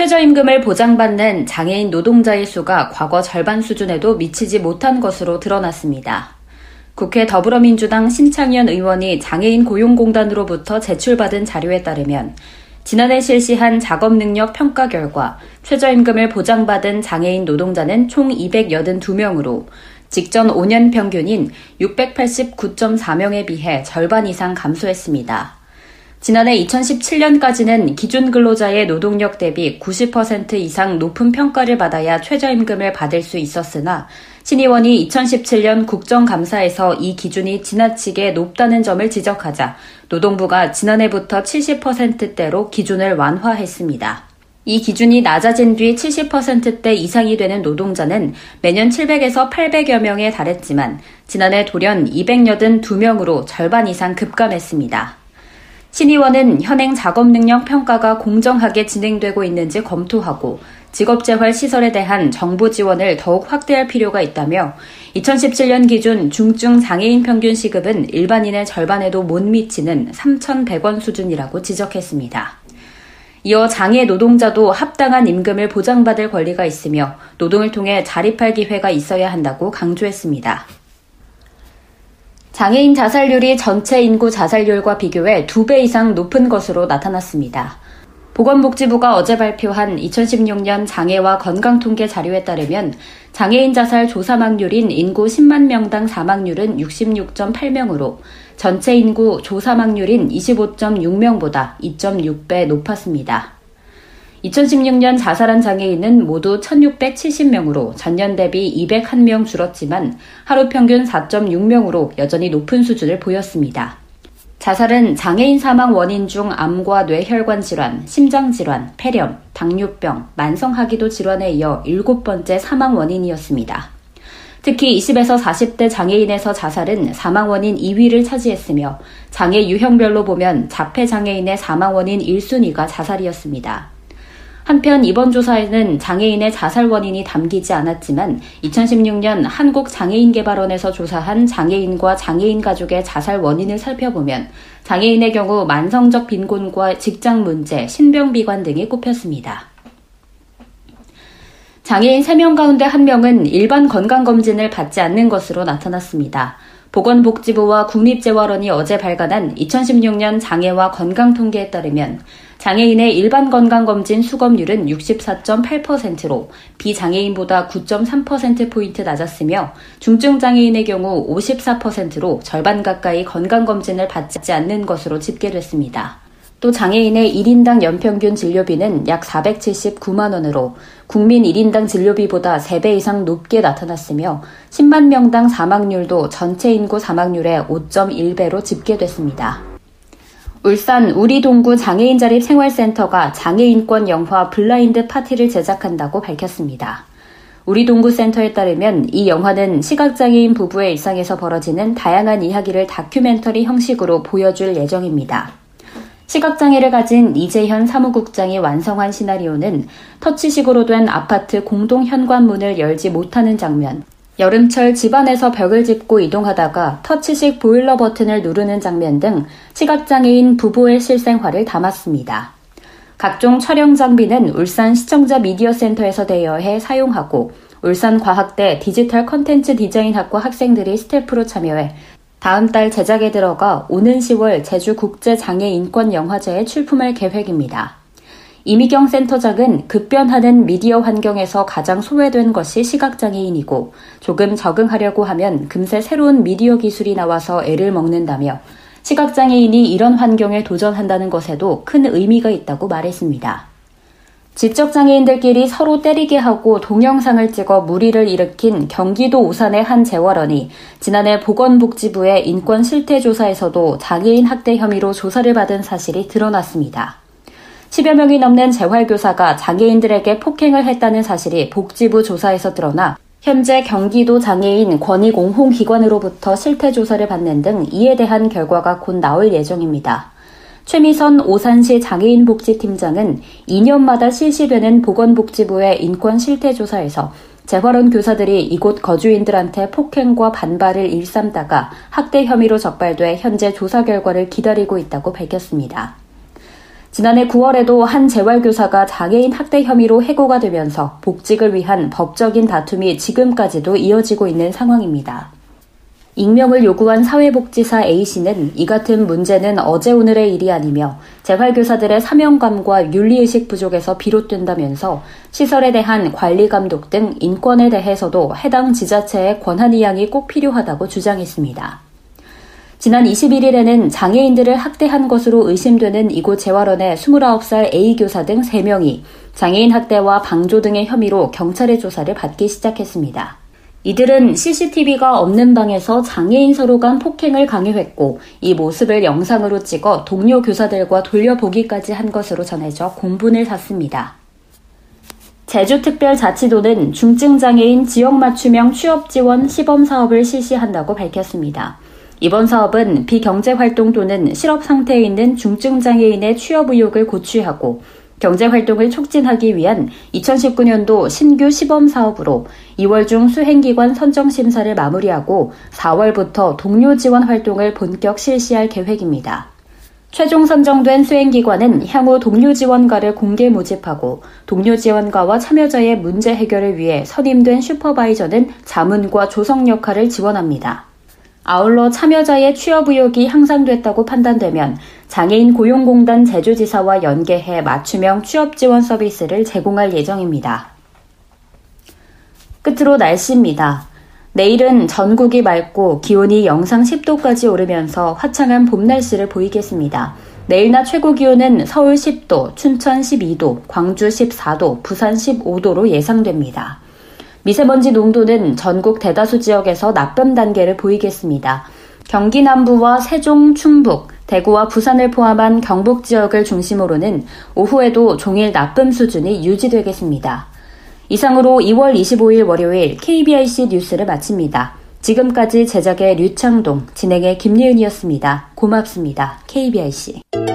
최저임금을 보장받는 장애인 노동자의 수가 과거 절반 수준에도 미치지 못한 것으로 드러났습니다. 국회 더불어민주당 신창현 의원이 장애인 고용공단으로부터 제출받은 자료에 따르면 지난해 실시한 작업 능력 평가 결과 최저임금을 보장받은 장애인 노동자는 총 282명으로 직전 5년 평균인 689.4명에 비해 절반 이상 감소했습니다. 지난해 2017년까지는 기준 근로자의 노동력 대비 90% 이상 높은 평가를 받아야 최저임금을 받을 수 있었으나 신 의원이 2017년 국정감사에서 이 기준이 지나치게 높다는 점을 지적하자 노동부가 지난해부터 70%대로 기준을 완화했습니다. 이 기준이 낮아진 뒤 70%대 이상이 되는 노동자는 매년 700에서 800여 명에 달했지만 지난해 돌연 282명으로 절반 이상 급감했습니다. 신의원은 현행 작업 능력 평가가 공정하게 진행되고 있는지 검토하고 직업재활 시설에 대한 정부 지원을 더욱 확대할 필요가 있다며 2017년 기준 중증 장애인 평균 시급은 일반인의 절반에도 못 미치는 3,100원 수준이라고 지적했습니다. 이어 장애 노동자도 합당한 임금을 보장받을 권리가 있으며 노동을 통해 자립할 기회가 있어야 한다고 강조했습니다. 장애인 자살률이 전체 인구 자살률과 비교해 2배 이상 높은 것으로 나타났습니다. 보건복지부가 어제 발표한 2016년 장애와 건강통계 자료에 따르면 장애인 자살 조사망률인 인구 10만 명당 사망률은 66.8명으로 전체 인구 조사망률인 25.6명보다 2.6배 높았습니다. 2016년 자살한 장애인은 모두 1670명으로 전년 대비 201명 줄었지만 하루 평균 4.6명으로 여전히 높은 수준을 보였습니다. 자살은 장애인 사망 원인 중 암과 뇌혈관 질환, 심장 질환, 폐렴, 당뇨병, 만성하기도 질환에 이어 일곱 번째 사망 원인이었습니다. 특히 20에서 40대 장애인에서 자살은 사망 원인 2위를 차지했으며 장애 유형별로 보면 자폐 장애인의 사망 원인 1순위가 자살이었습니다. 한편 이번 조사에는 장애인의 자살 원인이 담기지 않았지만 2016년 한국장애인개발원에서 조사한 장애인과 장애인 가족의 자살 원인을 살펴보면 장애인의 경우 만성적 빈곤과 직장 문제, 신병비관 등이 꼽혔습니다. 장애인 3명 가운데 1명은 일반 건강검진을 받지 않는 것으로 나타났습니다. 보건복지부와 국립재활원이 어제 발간한 2016년 장애와 건강 통계에 따르면 장애인의 일반 건강검진 수검률은 64.8%로 비장애인보다 9.3%포인트 낮았으며 중증장애인의 경우 54%로 절반 가까이 건강검진을 받지 않는 것으로 집계됐습니다. 또 장애인의 1인당 연평균 진료비는 약 479만 원으로 국민 1인당 진료비보다 3배 이상 높게 나타났으며 10만 명당 사망률도 전체 인구 사망률의 5.1배로 집계됐습니다. 울산 우리동구 장애인 자립 생활센터가 장애인권 영화 블라인드 파티를 제작한다고 밝혔습니다. 우리 동구 센터에 따르면 이 영화는 시각장애인 부부의 일상에서 벌어지는 다양한 이야기를 다큐멘터리 형식으로 보여줄 예정입니다. 시각장애를 가진 이재현 사무국장이 완성한 시나리오는 터치식으로 된 아파트 공동 현관문을 열지 못하는 장면, 여름철 집안에서 벽을 짚고 이동하다가 터치식 보일러 버튼을 누르는 장면 등 시각장애인 부부의 실생활을 담았습니다. 각종 촬영 장비는 울산 시청자 미디어 센터에서 대여해 사용하고 울산과학대 디지털 컨텐츠 디자인학과 학생들이 스태프로 참여해 다음 달 제작에 들어가 오는 10월 제주국제장애인권영화제에 출품할 계획입니다. 이미경 센터장은 급변하는 미디어 환경에서 가장 소외된 것이 시각장애인이고 조금 적응하려고 하면 금세 새로운 미디어 기술이 나와서 애를 먹는다며 시각장애인이 이런 환경에 도전한다는 것에도 큰 의미가 있다고 말했습니다. 지적장애인들끼리 서로 때리게 하고 동영상을 찍어 무리를 일으킨 경기도 오산의 한 재활원이 지난해 보건복지부의 인권 실태조사에서도 장애인 학대 혐의로 조사를 받은 사실이 드러났습니다. 10여 명이 넘는 재활교사가 장애인들에게 폭행을 했다는 사실이 복지부 조사에서 드러나 현재 경기도 장애인 권익옹호기관으로부터 실태조사를 받는 등 이에 대한 결과가 곧 나올 예정입니다. 최미선 오산시 장애인복지팀장은 2년마다 실시되는 보건복지부의 인권 실태 조사에서 재활원 교사들이 이곳 거주인들한테 폭행과 반발을 일삼다가 학대 혐의로 적발돼 현재 조사 결과를 기다리고 있다고 밝혔습니다. 지난해 9월에도 한 재활교사가 장애인 학대 혐의로 해고가 되면서 복직을 위한 법적인 다툼이 지금까지도 이어지고 있는 상황입니다. 익명을 요구한 사회복지사 A씨는 이 같은 문제는 어제 오늘의 일이 아니며 재활교사들의 사명감과 윤리의식 부족에서 비롯된다면서 시설에 대한 관리 감독 등 인권에 대해서도 해당 지자체의 권한 이양이 꼭 필요하다고 주장했습니다. 지난 21일에는 장애인들을 학대한 것으로 의심되는 이곳 재활원의 29살 A교사 등 3명이 장애인 학대와 방조 등의 혐의로 경찰의 조사를 받기 시작했습니다. 이들은 CCTV가 없는 방에서 장애인 서로 간 폭행을 강요했고 이 모습을 영상으로 찍어 동료 교사들과 돌려보기까지 한 것으로 전해져 공분을 샀습니다. 제주특별자치도는 중증장애인 지역 맞춤형 취업 지원 시범 사업을 실시한다고 밝혔습니다. 이번 사업은 비경제활동 또는 실업 상태에 있는 중증장애인의 취업 의욕을 고취하고 경제 활동을 촉진하기 위한 2019년도 신규 시범 사업으로 2월 중 수행기관 선정 심사를 마무리하고 4월부터 동료 지원 활동을 본격 실시할 계획입니다. 최종 선정된 수행기관은 향후 동료 지원가를 공개 모집하고 동료 지원가와 참여자의 문제 해결을 위해 선임된 슈퍼바이저는 자문과 조성 역할을 지원합니다. 아울러 참여자의 취업 의욕이 향상됐다고 판단되면 장애인 고용공단 제주지사와 연계해 맞춤형 취업 지원 서비스를 제공할 예정입니다. 끝으로 날씨입니다. 내일은 전국이 맑고 기온이 영상 10도까지 오르면서 화창한 봄 날씨를 보이겠습니다. 내일 낮 최고 기온은 서울 10도, 춘천 12도, 광주 14도, 부산 15도로 예상됩니다. 미세먼지 농도는 전국 대다수 지역에서 나쁨 단계를 보이겠습니다. 경기 남부와 세종, 충북, 대구와 부산을 포함한 경북 지역을 중심으로는 오후에도 종일 나쁨 수준이 유지되겠습니다. 이상으로 2월 25일 월요일 KBIC 뉴스를 마칩니다. 지금까지 제작의 류창동, 진행의 김예은이었습니다. 고맙습니다. KBIC.